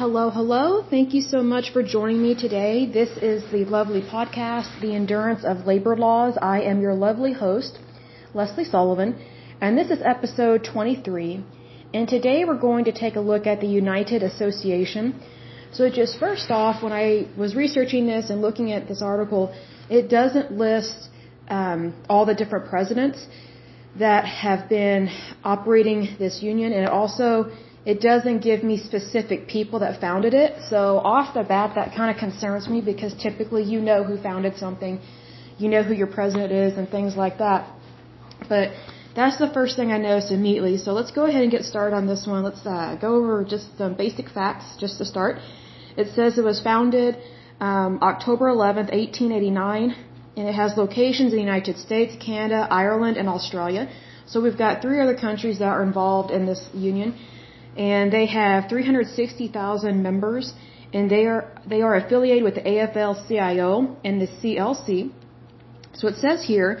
Hello, hello. Thank you so much for joining me today. This is the lovely podcast, The Endurance of Labor Laws. I am your lovely host, Leslie Sullivan, and this is episode 23. And today we're going to take a look at the United Association. So just first off, when I was researching this and looking at this article, it doesn't list um, all the different presidents that have been operating this union, and it also it doesn't give me specific people that founded it. So off the bat, that kind of concerns me because typically you know who founded something, you know who your president is, and things like that. But that's the first thing I noticed immediately. So let's go ahead and get started on this one. Let's uh, go over just some basic facts just to start. It says it was founded um, October 11th, 1889, and it has locations in the United States, Canada, Ireland, and Australia. So we've got three other countries that are involved in this union and they have 360,000 members, and they are they are affiliated with the AFL-CIO and the CLC. So it says here,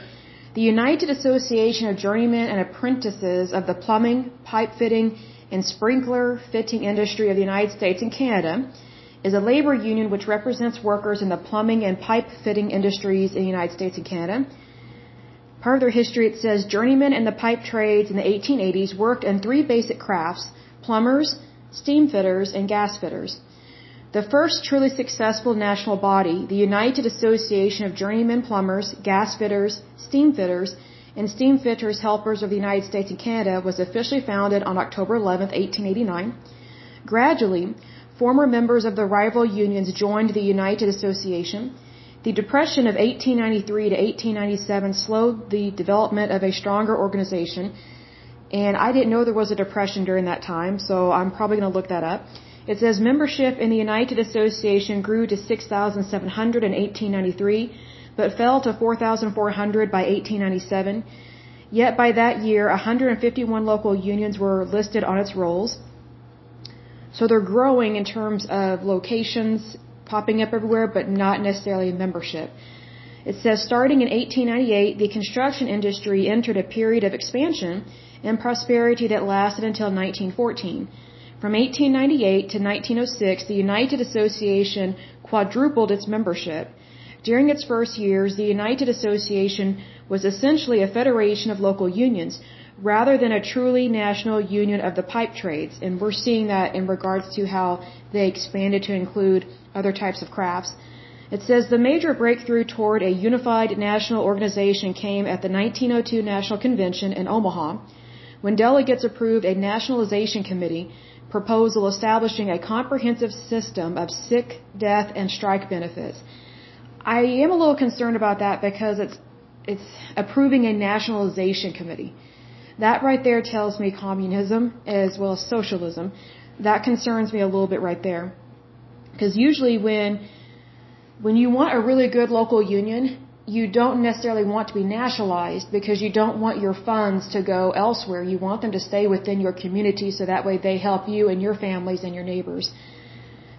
the United Association of Journeymen and Apprentices of the Plumbing, Pipe Fitting, and Sprinkler Fitting Industry of the United States and Canada is a labor union which represents workers in the plumbing and pipe fitting industries in the United States and Canada. Part of their history, it says journeymen in the pipe trades in the 1880s worked in three basic crafts plumbers, steam fitters, and gas fitters. The first truly successful national body, the United Association of Journeymen Plumbers, Gas Fitters, Steam Fitters, and Steam Fitters Helpers of the United States and Canada, was officially founded on October 11, 1889. Gradually, former members of the rival unions joined the United Association. The Depression of 1893 to 1897 slowed the development of a stronger organization and I didn't know there was a depression during that time, so I'm probably going to look that up. It says membership in the United Association grew to 6,700 in 1893, but fell to 4,400 by 1897. Yet by that year, 151 local unions were listed on its rolls. So they're growing in terms of locations popping up everywhere, but not necessarily membership. It says starting in 1898, the construction industry entered a period of expansion and prosperity that lasted until 1914. From 1898 to 1906, the United Association quadrupled its membership. During its first years, the United Association was essentially a federation of local unions rather than a truly national union of the pipe trades. And we're seeing that in regards to how they expanded to include other types of crafts. It says the major breakthrough toward a unified national organization came at the 1902 National Convention in Omaha when delegates approved a nationalization committee proposal establishing a comprehensive system of sick, death, and strike benefits. I am a little concerned about that because it's it's approving a nationalization committee. That right there tells me communism as well as socialism. That concerns me a little bit right there. Because usually when when you want a really good local union, you don't necessarily want to be nationalized because you don't want your funds to go elsewhere. You want them to stay within your community so that way they help you and your families and your neighbors.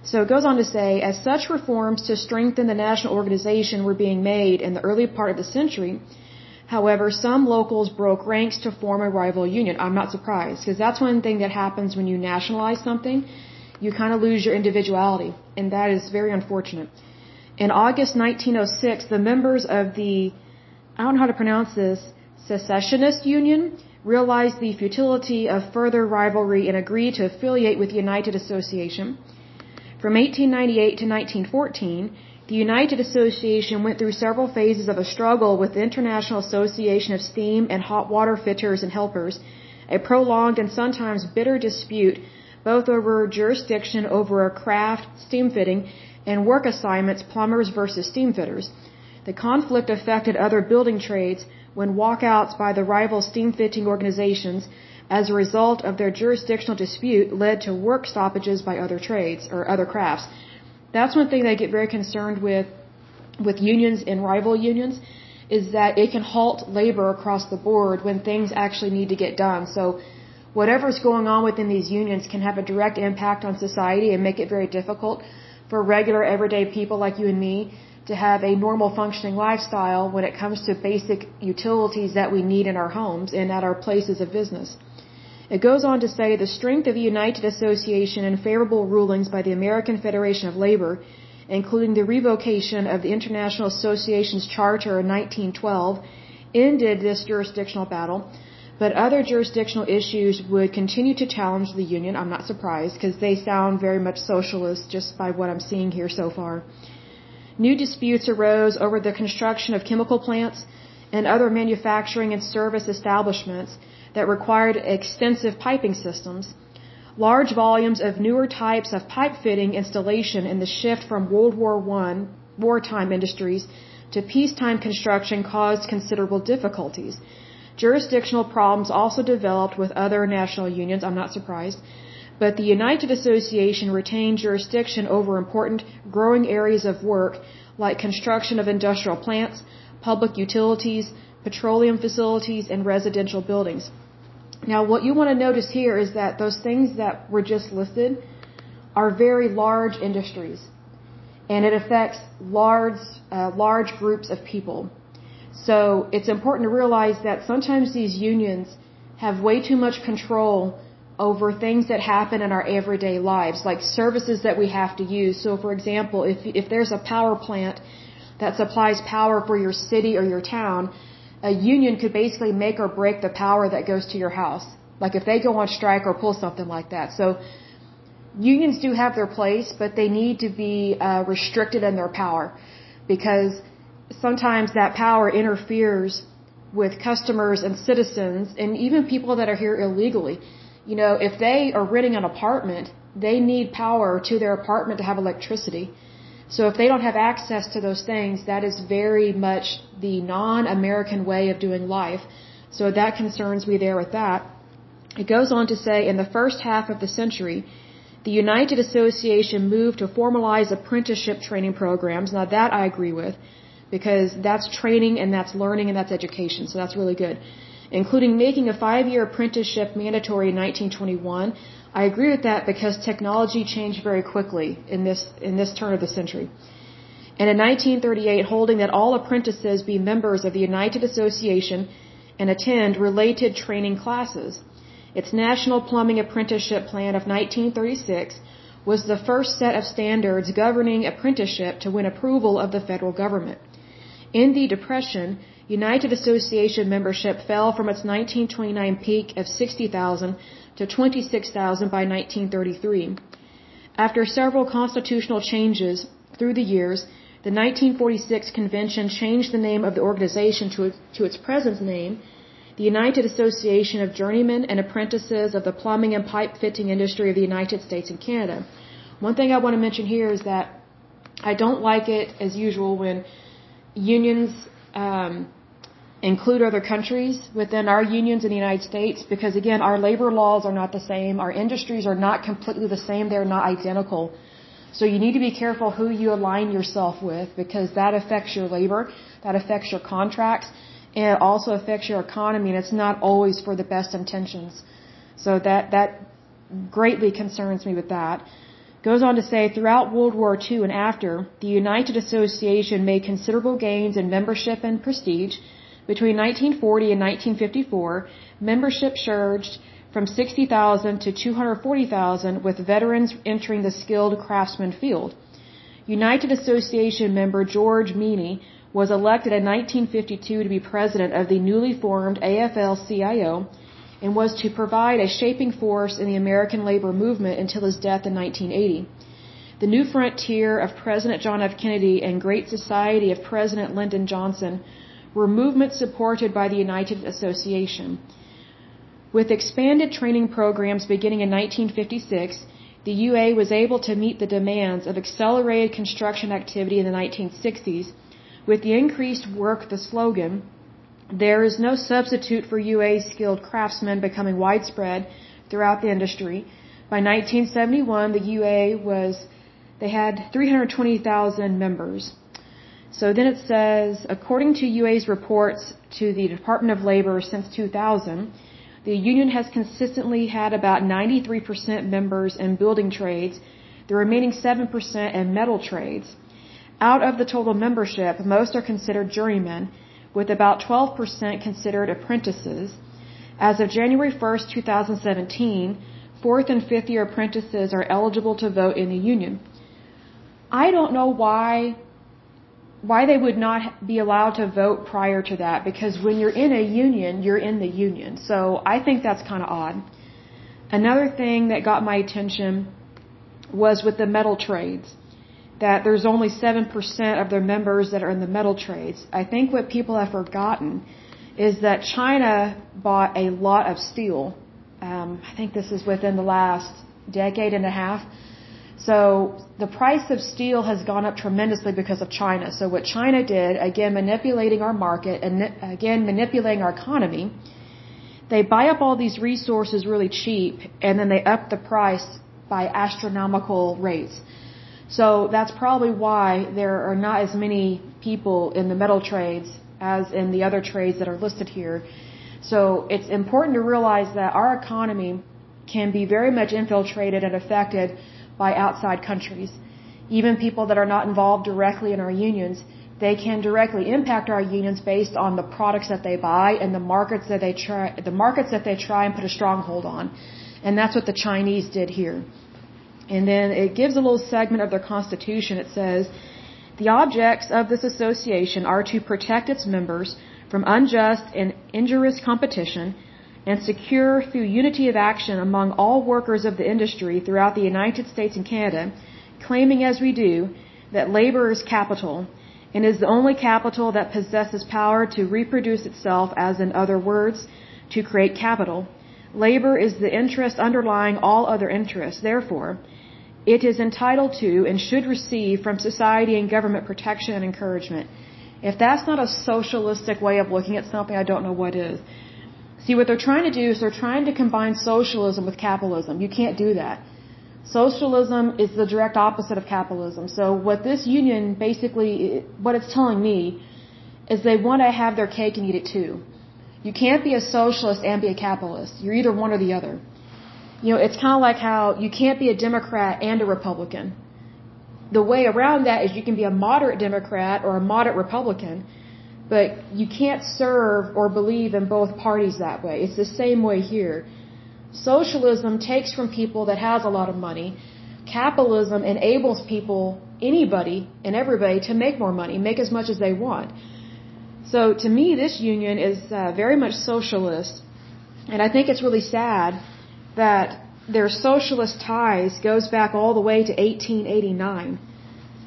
So it goes on to say, as such reforms to strengthen the national organization were being made in the early part of the century, however, some locals broke ranks to form a rival union. I'm not surprised because that's one thing that happens when you nationalize something. You kind of lose your individuality, and that is very unfortunate. In August 1906, the members of the, I don't know how to pronounce this, secessionist union realized the futility of further rivalry and agreed to affiliate with the United Association. From 1898 to 1914, the United Association went through several phases of a struggle with the International Association of Steam and Hot Water Fitters and Helpers, a prolonged and sometimes bitter dispute both over jurisdiction over a craft, steam fitting, and work assignments plumbers versus steamfitters. The conflict affected other building trades when walkouts by the rival steam fitting organizations as a result of their jurisdictional dispute led to work stoppages by other trades or other crafts. That's one thing they get very concerned with with unions and rival unions is that it can halt labor across the board when things actually need to get done. So whatever's going on within these unions can have a direct impact on society and make it very difficult for regular everyday people like you and me to have a normal functioning lifestyle when it comes to basic utilities that we need in our homes and at our places of business. It goes on to say the strength of the United Association and favorable rulings by the American Federation of Labor, including the revocation of the International Association's charter in 1912, ended this jurisdictional battle. But other jurisdictional issues would continue to challenge the Union. I'm not surprised because they sound very much socialist just by what I'm seeing here so far. New disputes arose over the construction of chemical plants and other manufacturing and service establishments that required extensive piping systems, large volumes of newer types of pipe fitting installation and the shift from World War I wartime industries to peacetime construction caused considerable difficulties. Jurisdictional problems also developed with other national unions, I'm not surprised, but the United Association retained jurisdiction over important growing areas of work like construction of industrial plants, public utilities, petroleum facilities, and residential buildings. Now, what you want to notice here is that those things that were just listed are very large industries, and it affects large, uh, large groups of people. So it's important to realize that sometimes these unions have way too much control over things that happen in our everyday lives, like services that we have to use. So, for example, if if there's a power plant that supplies power for your city or your town, a union could basically make or break the power that goes to your house. Like if they go on strike or pull something like that. So unions do have their place, but they need to be uh, restricted in their power because sometimes that power interferes with customers and citizens and even people that are here illegally. You know, if they are renting an apartment, they need power to their apartment to have electricity. So if they don't have access to those things, that is very much the non-American way of doing life. So that concerns me there with that. It goes on to say in the first half of the century, the United Association moved to formalize apprenticeship training programs. Now that I agree with because that's training and that's learning and that's education. So that's really good. Including making a five-year apprenticeship mandatory in 1921 I agree with that because technology changed very quickly in this in this turn of the century. And in 1938, holding that all apprentices be members of the United Association and attend related training classes. Its National Plumbing Apprenticeship Plan of 1936 was the first set of standards governing apprenticeship to win approval of the federal government. In the Depression, United Association membership fell from its 1929 peak of 60,000 to 26,000 by 1933. After several constitutional changes through the years, the 1946 convention changed the name of the organization to, to its present name, the United Association of Journeymen and Apprentices of the Plumbing and Pipe Fitting Industry of the United States and Canada. One thing I want to mention here is that I don't like it, as usual, when unions um, include other countries within our unions in the United States because again, our labor laws are not the same. Our industries are not completely the same. They're not identical. So you need to be careful who you align yourself with because that affects your labor, that affects your contracts, and it also affects your economy and it's not always for the best intentions. So that, that greatly concerns me with that. Goes on to say, throughout World War II and after, the United Association made considerable gains in membership and prestige, between 1940 and 1954, membership surged from 60,000 to 240,000 with veterans entering the skilled craftsman field. United Association member George Meany was elected in 1952 to be president of the newly formed AFL-CIO and was to provide a shaping force in the American labor movement until his death in 1980. The New Frontier of President John F. Kennedy and Great Society of President Lyndon Johnson were movements supported by the United Association. With expanded training programs beginning in 1956, the UA was able to meet the demands of accelerated construction activity in the 1960s. With the increased work, the slogan, there is no substitute for UA skilled craftsmen becoming widespread throughout the industry. By 1971, the UA was, they had 320,000 members. So then it says, according to UA's reports to the Department of Labor since 2000, the union has consistently had about 93% members in building trades, the remaining 7% in metal trades. Out of the total membership, most are considered journeymen, with about 12% considered apprentices. As of January 1st, 2017, fourth and fifth year apprentices are eligible to vote in the union. I don't know why why they would not be allowed to vote prior to that because when you're in a union, you're in the union. So I think that's kind of odd. Another thing that got my attention was with the metal trades that there's only 7% of their members that are in the metal trades. I think what people have forgotten is that China bought a lot of steel. Um, I think this is within the last decade and a half. So the price of steel has gone up tremendously because of China. So what China did, again manipulating our market and again manipulating our economy, they buy up all these resources really cheap and then they up the price by astronomical rates. So that's probably why there are not as many people in the metal trades as in the other trades that are listed here. So it's important to realize that our economy can be very much infiltrated and affected by outside countries. Even people that are not involved directly in our unions, they can directly impact our unions based on the products that they buy and the markets that they try, the markets that they try and put a stronghold on. And that's what the Chinese did here. And then it gives a little segment of their constitution. It says, the objects of this association are to protect its members from unjust and injurious competition and secure through unity of action among all workers of the industry throughout the United States and Canada, claiming as we do that labor is capital and is the only capital that possesses power to reproduce itself as in other words, to create capital. Labor is the interest underlying all other interests. Therefore, it is entitled to and should receive from society and government protection and encouragement. If that's not a socialistic way of looking at something, I don't know what is. See, what they're trying to do is they're trying to combine socialism with capitalism. You can't do that. Socialism is the direct opposite of capitalism. So what this union basically, what it's telling me, is they want to have their cake and eat it too. You can't be a socialist and be a capitalist. You're either one or the other. You know, it's kind of like how you can't be a Democrat and a Republican. The way around that is you can be a moderate Democrat or a moderate Republican but you can't serve or believe in both parties that way. It's the same way here. Socialism takes from people that has a lot of money. Capitalism enables people, anybody and everybody, to make more money, make as much as they want. So to me, this union is uh, very much socialist, and I think it's really sad that their socialist ties goes back all the way to 1889.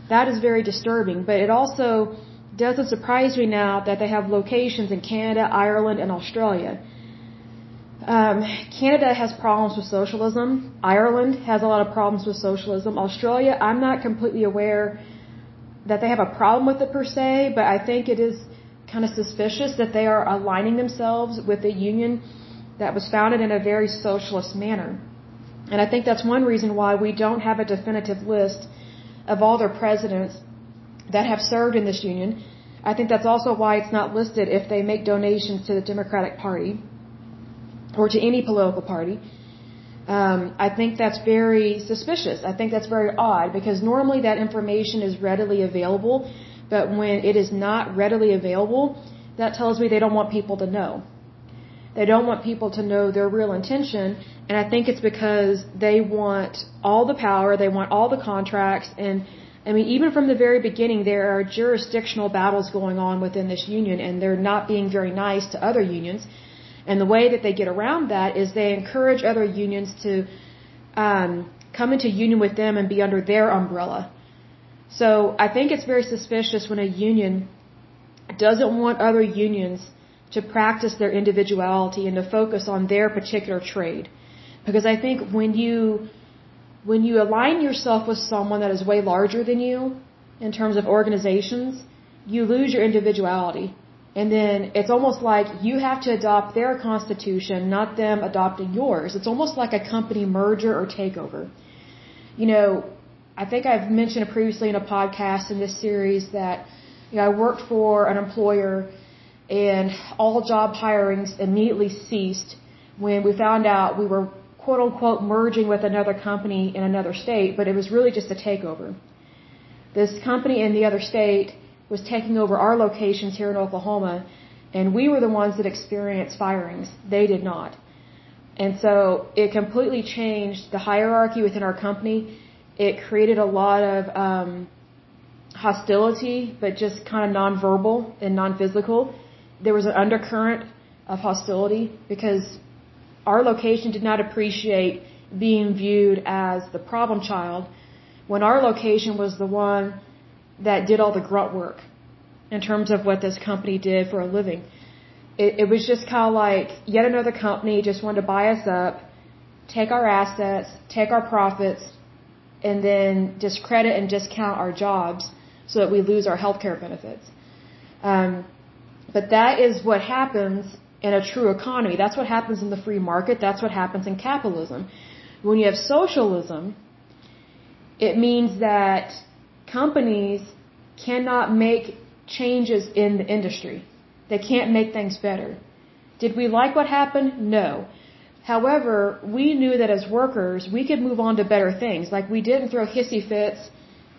That is very disturbing, but it also doesn't surprise me now that they have locations in Canada, Ireland, and Australia? Um, Canada has problems with socialism. Ireland has a lot of problems with socialism. Australia, I'm not completely aware that they have a problem with it per se, but I think it is kind of suspicious that they are aligning themselves with a union that was founded in a very socialist manner. And I think that's one reason why we don't have a definitive list of all their presidents that have served in this union. I think that's also why it's not listed if they make donations to the Democratic Party or to any political party. Um, I think that's very suspicious. I think that's very odd because normally that information is readily available, but when it is not readily available, that tells me they don't want people to know. They don't want people to know their real intention, and I think it's because they want all the power, they want all the contracts, and I mean, even from the very beginning, there are jurisdictional battles going on within this union, and they're not being very nice to other unions. And the way that they get around that is they encourage other unions to um, come into union with them and be under their umbrella. So I think it's very suspicious when a union doesn't want other unions to practice their individuality and to focus on their particular trade. Because I think when you when you align yourself with someone that is way larger than you in terms of organizations, you lose your individuality. And then it's almost like you have to adopt their constitution, not them adopting yours. It's almost like a company merger or takeover. You know, I think I've mentioned previously in a podcast in this series that, you know, I worked for an employer and all job hirings immediately ceased when we found out we were quote unquote merging with another company in another state, but it was really just a takeover. This company in the other state was taking over our locations here in Oklahoma, And we were the ones that experienced firings. They did not. And so it completely changed the hierarchy within our company. It created a lot of um, hostility, but just kind of nonverbal and non-physical. There was an undercurrent of hostility because our location did not appreciate being viewed as the problem child when our location was the one that did all the grunt work in terms of what this company did for a living. It, it was just kind of like yet another company just wanted to buy us up, take our assets, take our profits, and then discredit and discount our jobs so that we lose our health care benefits. Um, but that is what happens in a true economy. That's what happens in the free market. That's what happens in capitalism. When you have socialism, it means that companies cannot make changes in the industry. They can't make things better. Did we like what happened? No. However, we knew that as workers, we could move on to better things. Like we didn't throw hissy fits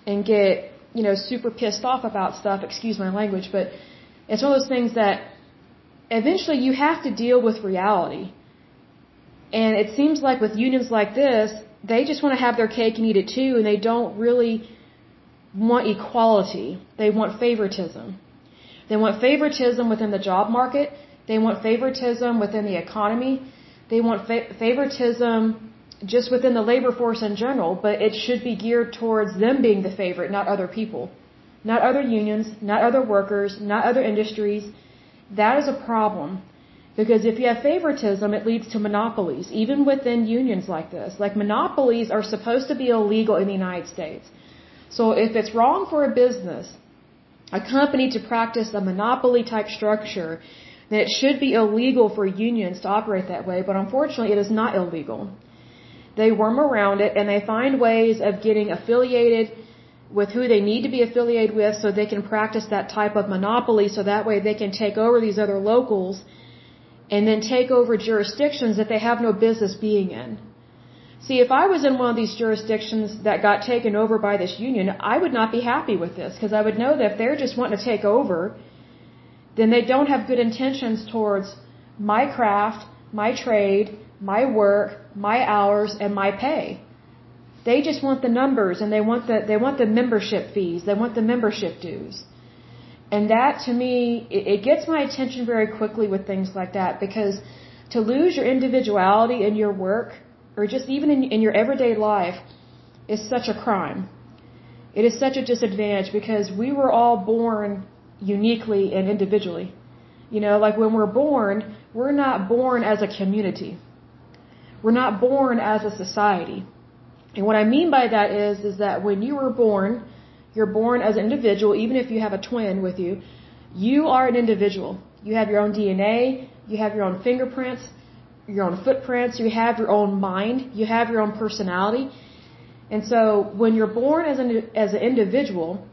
and get, you know, super pissed off about stuff, excuse my language, but it's one of those things that eventually you have to deal with reality. And it seems like with unions like this, they just want to have their cake and eat it too, and they don't really want equality. They want favoritism. They want favoritism within the job market. They want favoritism within the economy. They want fa- favoritism just within the labor force in general, but it should be geared towards them being the favorite, not other people. Not other unions, not other workers, not other industries. That is a problem. Because if you have favoritism, it leads to monopolies, even within unions like this. Like monopolies are supposed to be illegal in the United States. So if it's wrong for a business, a company to practice a monopoly type structure, then it should be illegal for unions to operate that way, but unfortunately it is not illegal. They worm around it and they find ways of getting affiliated with who they need to be affiliated with so they can practice that type of monopoly so that way they can take over these other locals and then take over jurisdictions that they have no business being in. See, if I was in one of these jurisdictions that got taken over by this union, I would not be happy with this because I would know that if they're just wanting to take over, then they don't have good intentions towards my craft, my trade, my work, my hours, and my pay. They just want the numbers and they want the they want the membership fees, they want the membership dues. And that to me, it, it gets my attention very quickly with things like that because to lose your individuality in your work or just even in, in your everyday life is such a crime. It is such a disadvantage because we were all born uniquely and individually. You know, like when we're born, we're not born as a community. We're not born as a society. And what I mean by that is, is that when you were born, you're born as an individual, even if you have a twin with you. You are an individual. You have your own DNA, you have your own fingerprints, your own footprints, you have your own mind, you have your own personality. And so when you're born as an, as an individual,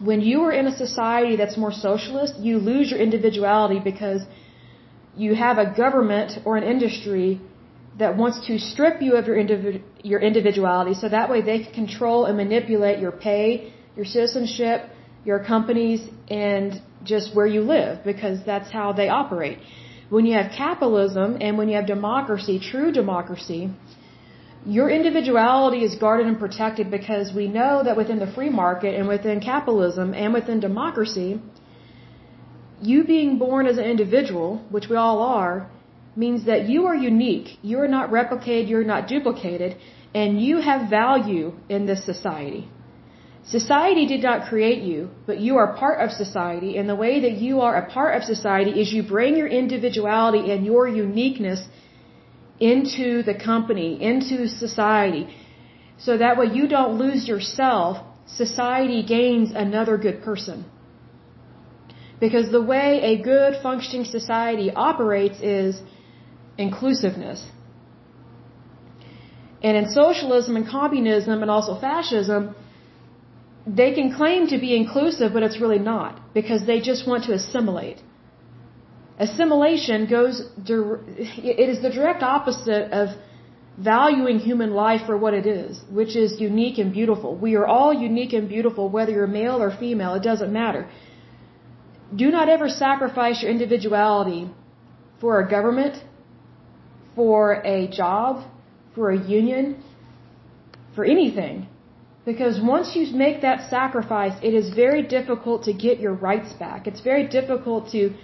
when you are in a society that's more socialist, you lose your individuality because you have a government or an industry that wants to strip you of your, individ- your individuality so that way they can control and manipulate your pay, your citizenship, your companies, and just where you live because that's how they operate. When you have capitalism and when you have democracy, true democracy, your individuality is guarded and protected because we know that within the free market and within capitalism and within democracy, you being born as an individual, which we all are, means that you are unique. You are not replicated, you're not duplicated, and you have value in this society. Society did not create you, but you are part of society, and the way that you are a part of society is you bring your individuality and your uniqueness into the company, into society. So that way you don't lose yourself, society gains another good person. Because the way a good functioning society operates is inclusiveness. And in socialism and communism and also fascism, they can claim to be inclusive, but it's really not because they just want to assimilate. Assimilation goes, it is the direct opposite of valuing human life for what it is, which is unique and beautiful. We are all unique and beautiful, whether you're male or female, it doesn't matter. do not ever sacrifice your individuality for a government, for a job, for a union, for anything. Because once you make that sacrifice, it is very difficult to get your rights back. It's very difficult to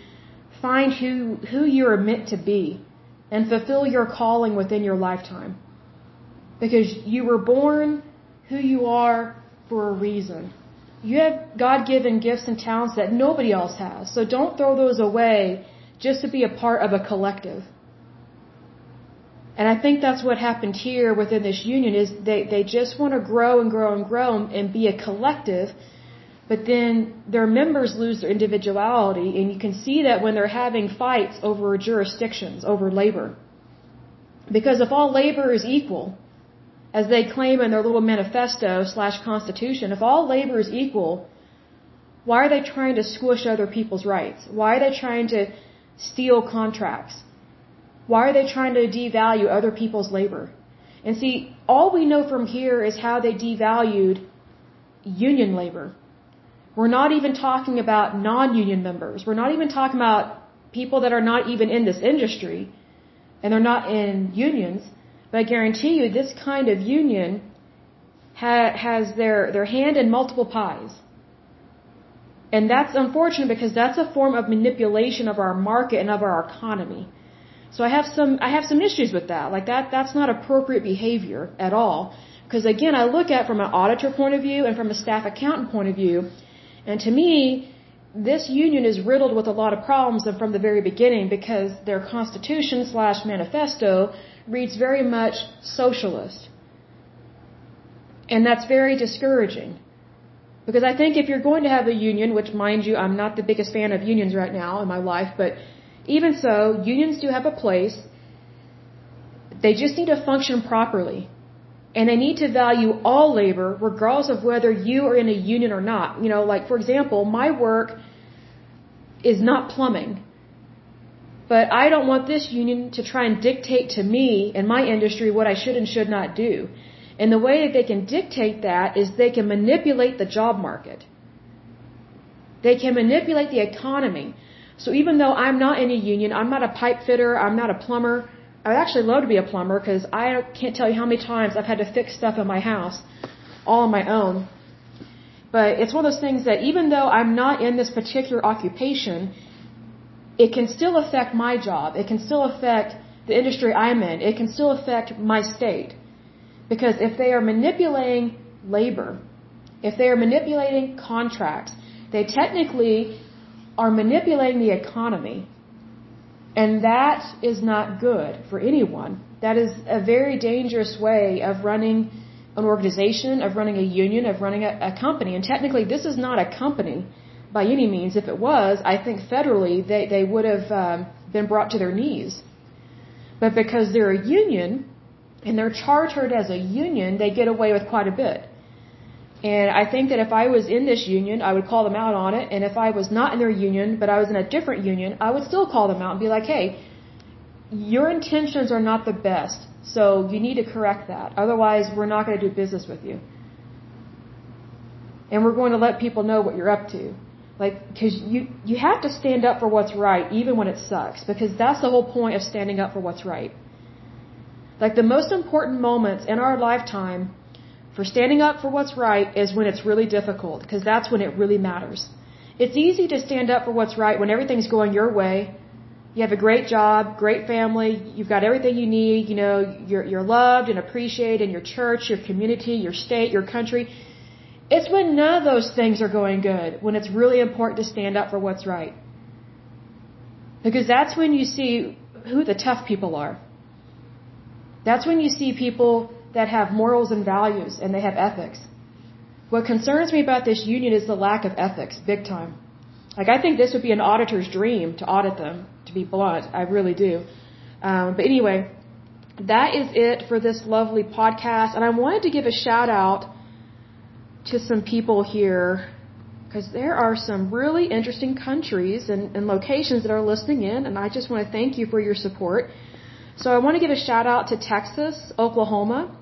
find who, who you're meant to be and fulfill your calling within your lifetime. Because you were born who you are for a reason. You have God given gifts and talents that nobody else has. So don't throw those away just to be a part of a collective. And I think that's what happened here within this union is they, they just want to grow and grow and grow and be a collective, but then their members lose their individuality and you can see that when they're having fights over jurisdictions, over labor. Because if all labor is equal, as they claim in their little manifesto slash constitution, if all labor is equal, why are they trying to squish other people's rights? Why are they trying to steal contracts? Why are they trying to devalue other people's labor? And see, all we know from here is how they devalued union labor. We're not even talking about non-union members. We're not even talking about people that are not even in this industry and they're not in unions. But I guarantee you this kind of union ha has their, their hand in multiple pies. And that's unfortunate because that's a form of manipulation of our market and of our economy. So I have some I have some issues with that. Like that that's not appropriate behavior at all. Because again, I look at it from an auditor point of view and from a staff accountant point of view, and to me, this union is riddled with a lot of problems from the very beginning because their constitution slash manifesto reads very much socialist. And that's very discouraging. Because I think if you're going to have a union, which mind you, I'm not the biggest fan of unions right now in my life, but even so, unions do have a place. They just need to function properly. And they need to value all labor, regardless of whether you are in a union or not. You know, like for example, my work is not plumbing. But I don't want this union to try and dictate to me in my industry what I should and should not do. And the way that they can dictate that is they can manipulate the job market. They can manipulate the economy. So even though I'm not in a union, I'm not a pipe fitter, I'm not a plumber. I'd actually love to be a plumber because I can't tell you how many times I've had to fix stuff in my house all on my own. But it's one of those things that even though I'm not in this particular occupation, it can still affect my job. It can still affect the industry I'm in. It can still affect my state. Because if they are manipulating labor, if they are manipulating contracts, they technically are manipulating the economy. And that is not good for anyone. That is a very dangerous way of running an organization, of running a union, of running a, a company. And technically, this is not a company by any means. If it was, I think federally they, they would have um, been brought to their knees. But because they're a union and they're chartered as a union, they get away with quite a bit. And I think that if I was in this union, I would call them out on it. And if I was not in their union, but I was in a different union, I would still call them out and be like, hey, your intentions are not the best. So you need to correct that. Otherwise, we're not going to do business with you. And we're going to let people know what you're up to. Like, cause you, you have to stand up for what's right, even when it sucks. Because that's the whole point of standing up for what's right. Like the most important moments in our lifetime for standing up for what's right is when it's really difficult, because that's when it really matters. It's easy to stand up for what's right when everything's going your way. You have a great job, great family, you've got everything you need, you know, you're, you're loved and appreciated in your church, your community, your state, your country. It's when none of those things are going good, when it's really important to stand up for what's right. Because that's when you see who the tough people are. That's when you see people that have morals and values and they have ethics. What concerns me about this union is the lack of ethics, big time. Like, I think this would be an auditor's dream to audit them, to be blunt. I really do. Um, but anyway, that is it for this lovely podcast. And I wanted to give a shout out to some people here because there are some really interesting countries and, and locations that are listening in. And I just want to thank you for your support. So I want to give a shout out to Texas, Oklahoma,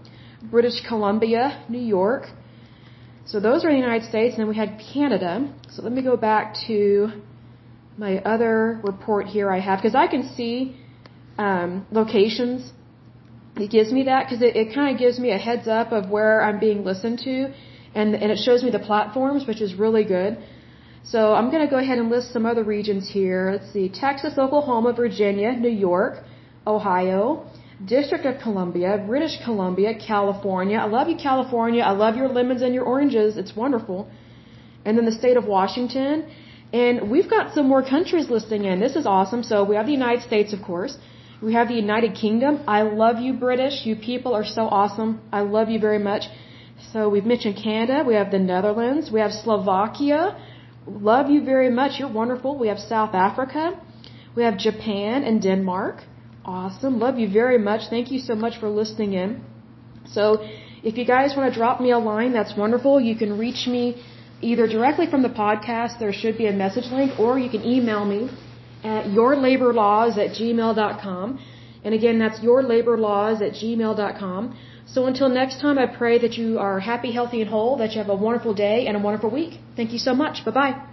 British Columbia, New York. So those are the United States, and then we had Canada. So let me go back to my other report here I have, because I can see um, locations. It gives me that because it, it kind of gives me a heads up of where I'm being listened to, and and it shows me the platforms, which is really good. So I'm going to go ahead and list some other regions here. Let's see: Texas, Oklahoma, Virginia, New York, Ohio, District of Columbia, British Columbia, California. I love you, California. I love your lemons and your oranges. It's wonderful. And then the state of Washington. And we've got some more countries listing in. This is awesome. So we have the United States, of course. We have the United Kingdom. I love you, British. You people are so awesome. I love you very much. So we've mentioned Canada. We have the Netherlands. We have Slovakia. Love you very much. You're wonderful. We have South Africa. We have Japan and Denmark. Awesome. Love you very much. Thank you so much for listening in. So, if you guys want to drop me a line, that's wonderful. You can reach me either directly from the podcast, there should be a message link, or you can email me at yourlaborlaws at gmail.com. And again, that's yourlaborlaws at gmail.com. So until next time, I pray that you are happy, healthy, and whole, that you have a wonderful day and a wonderful week. Thank you so much. Bye bye.